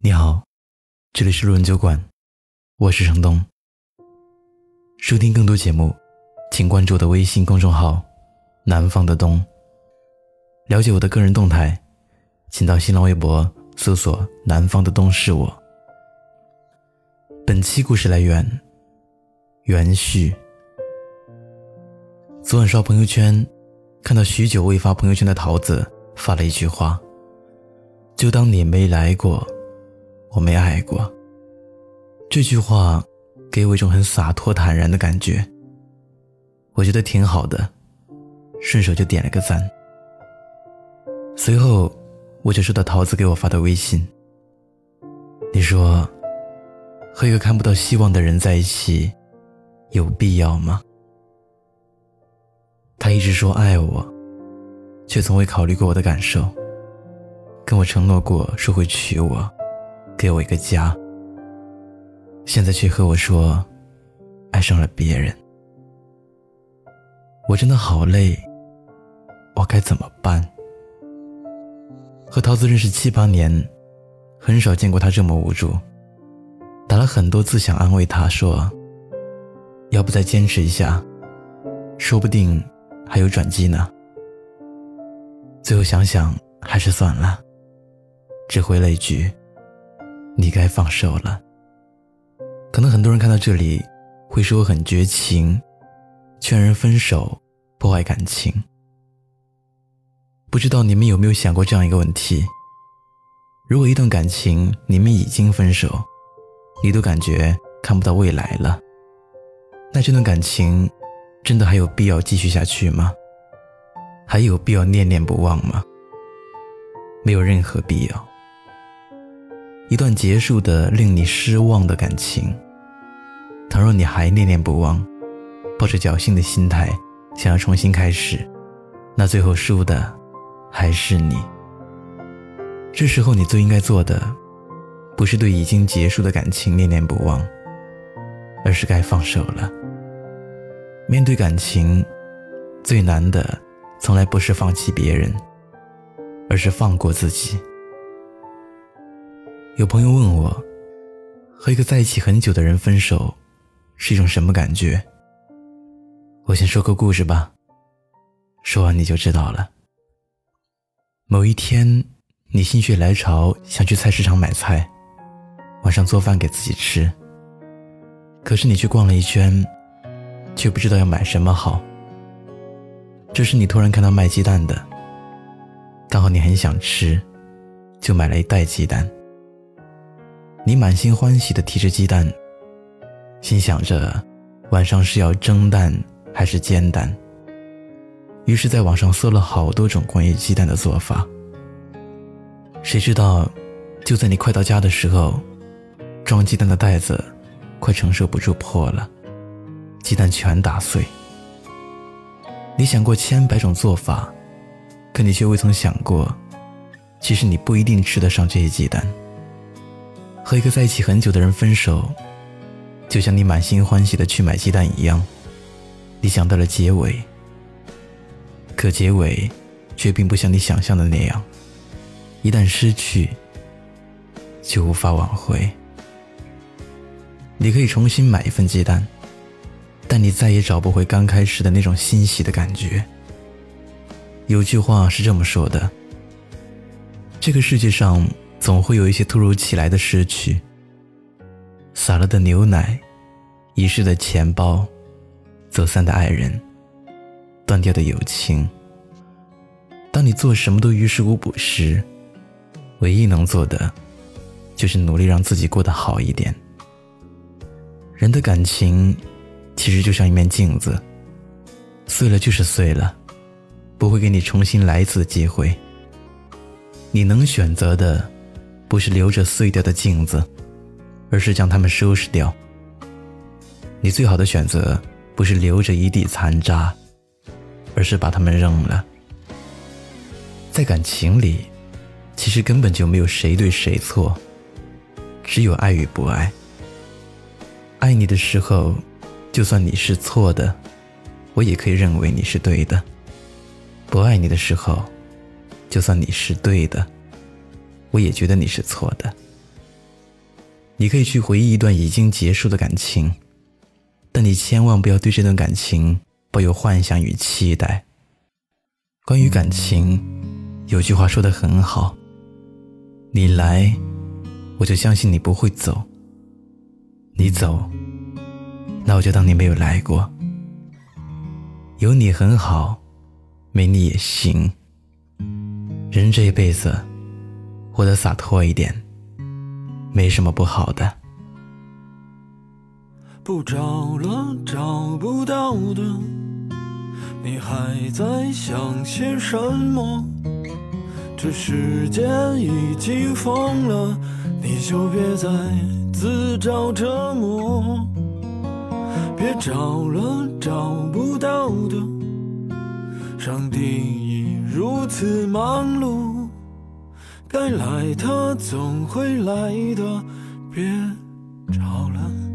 你好，这里是路人酒馆，我是程东。收听更多节目，请关注我的微信公众号“南方的冬”。了解我的个人动态，请到新浪微博搜索“南方的冬是我”。本期故事来源：元旭。昨晚刷朋友圈，看到许久未发朋友圈的桃子发了一句话：“就当你没来过。”我没爱过。这句话给我一种很洒脱坦然的感觉，我觉得挺好的，顺手就点了个赞。随后，我就收到桃子给我发的微信。你说，和一个看不到希望的人在一起，有必要吗？他一直说爱我，却从未考虑过我的感受，跟我承诺过说会娶我。给我一个家，现在却和我说爱上了别人，我真的好累，我该怎么办？和桃子认识七八年，很少见过他这么无助，打了很多字想安慰他说，要不再坚持一下，说不定还有转机呢。最后想想还是算了，只回了一句。你该放手了。可能很多人看到这里，会说我很绝情，劝人分手，破坏感情。不知道你们有没有想过这样一个问题：如果一段感情你们已经分手，你都感觉看不到未来了，那这段感情真的还有必要继续下去吗？还有必要念念不忘吗？没有任何必要。一段结束的令你失望的感情，倘若你还念念不忘，抱着侥幸的心态想要重新开始，那最后输的还是你。这时候你最应该做的，不是对已经结束的感情念念不忘，而是该放手了。面对感情，最难的从来不是放弃别人，而是放过自己。有朋友问我，和一个在一起很久的人分手，是一种什么感觉？我先说个故事吧，说完你就知道了。某一天，你心血来潮想去菜市场买菜，晚上做饭给自己吃。可是你去逛了一圈，却不知道要买什么好。这时你突然看到卖鸡蛋的，刚好你很想吃，就买了一袋鸡蛋。你满心欢喜地提着鸡蛋，心想着晚上是要蒸蛋还是煎蛋。于是，在网上搜了好多种关于鸡蛋的做法。谁知道，就在你快到家的时候，装鸡蛋的袋子快承受不住破了，鸡蛋全打碎。你想过千百种做法，可你却未曾想过，其实你不一定吃得上这些鸡蛋。和一个在一起很久的人分手，就像你满心欢喜的去买鸡蛋一样，你想到了结尾，可结尾却并不像你想象的那样，一旦失去，就无法挽回。你可以重新买一份鸡蛋，但你再也找不回刚开始的那种欣喜的感觉。有句话是这么说的：这个世界上。总会有一些突如其来的失去，洒了的牛奶，遗失的钱包，走散的爱人，断掉的友情。当你做什么都于事无补时，唯一能做的，就是努力让自己过得好一点。人的感情，其实就像一面镜子，碎了就是碎了，不会给你重新来一次的机会。你能选择的。不是留着碎掉的镜子，而是将它们收拾掉。你最好的选择不是留着一地残渣，而是把它们扔了。在感情里，其实根本就没有谁对谁错，只有爱与不爱。爱你的时候，就算你是错的，我也可以认为你是对的；不爱你的时候，就算你是对的。我也觉得你是错的。你可以去回忆一段已经结束的感情，但你千万不要对这段感情抱有幻想与期待。关于感情，有句话说的很好：你来，我就相信你不会走；你走，那我就当你没有来过。有你很好，没你也行。人这一辈子，活得洒脱一点。没什么不好的。不找了，找不到的，你还在想些什么？这世界已经疯了，你就别再自找折磨。别找了，找不到的，上帝已如此忙碌。该来的总会来的，别找了。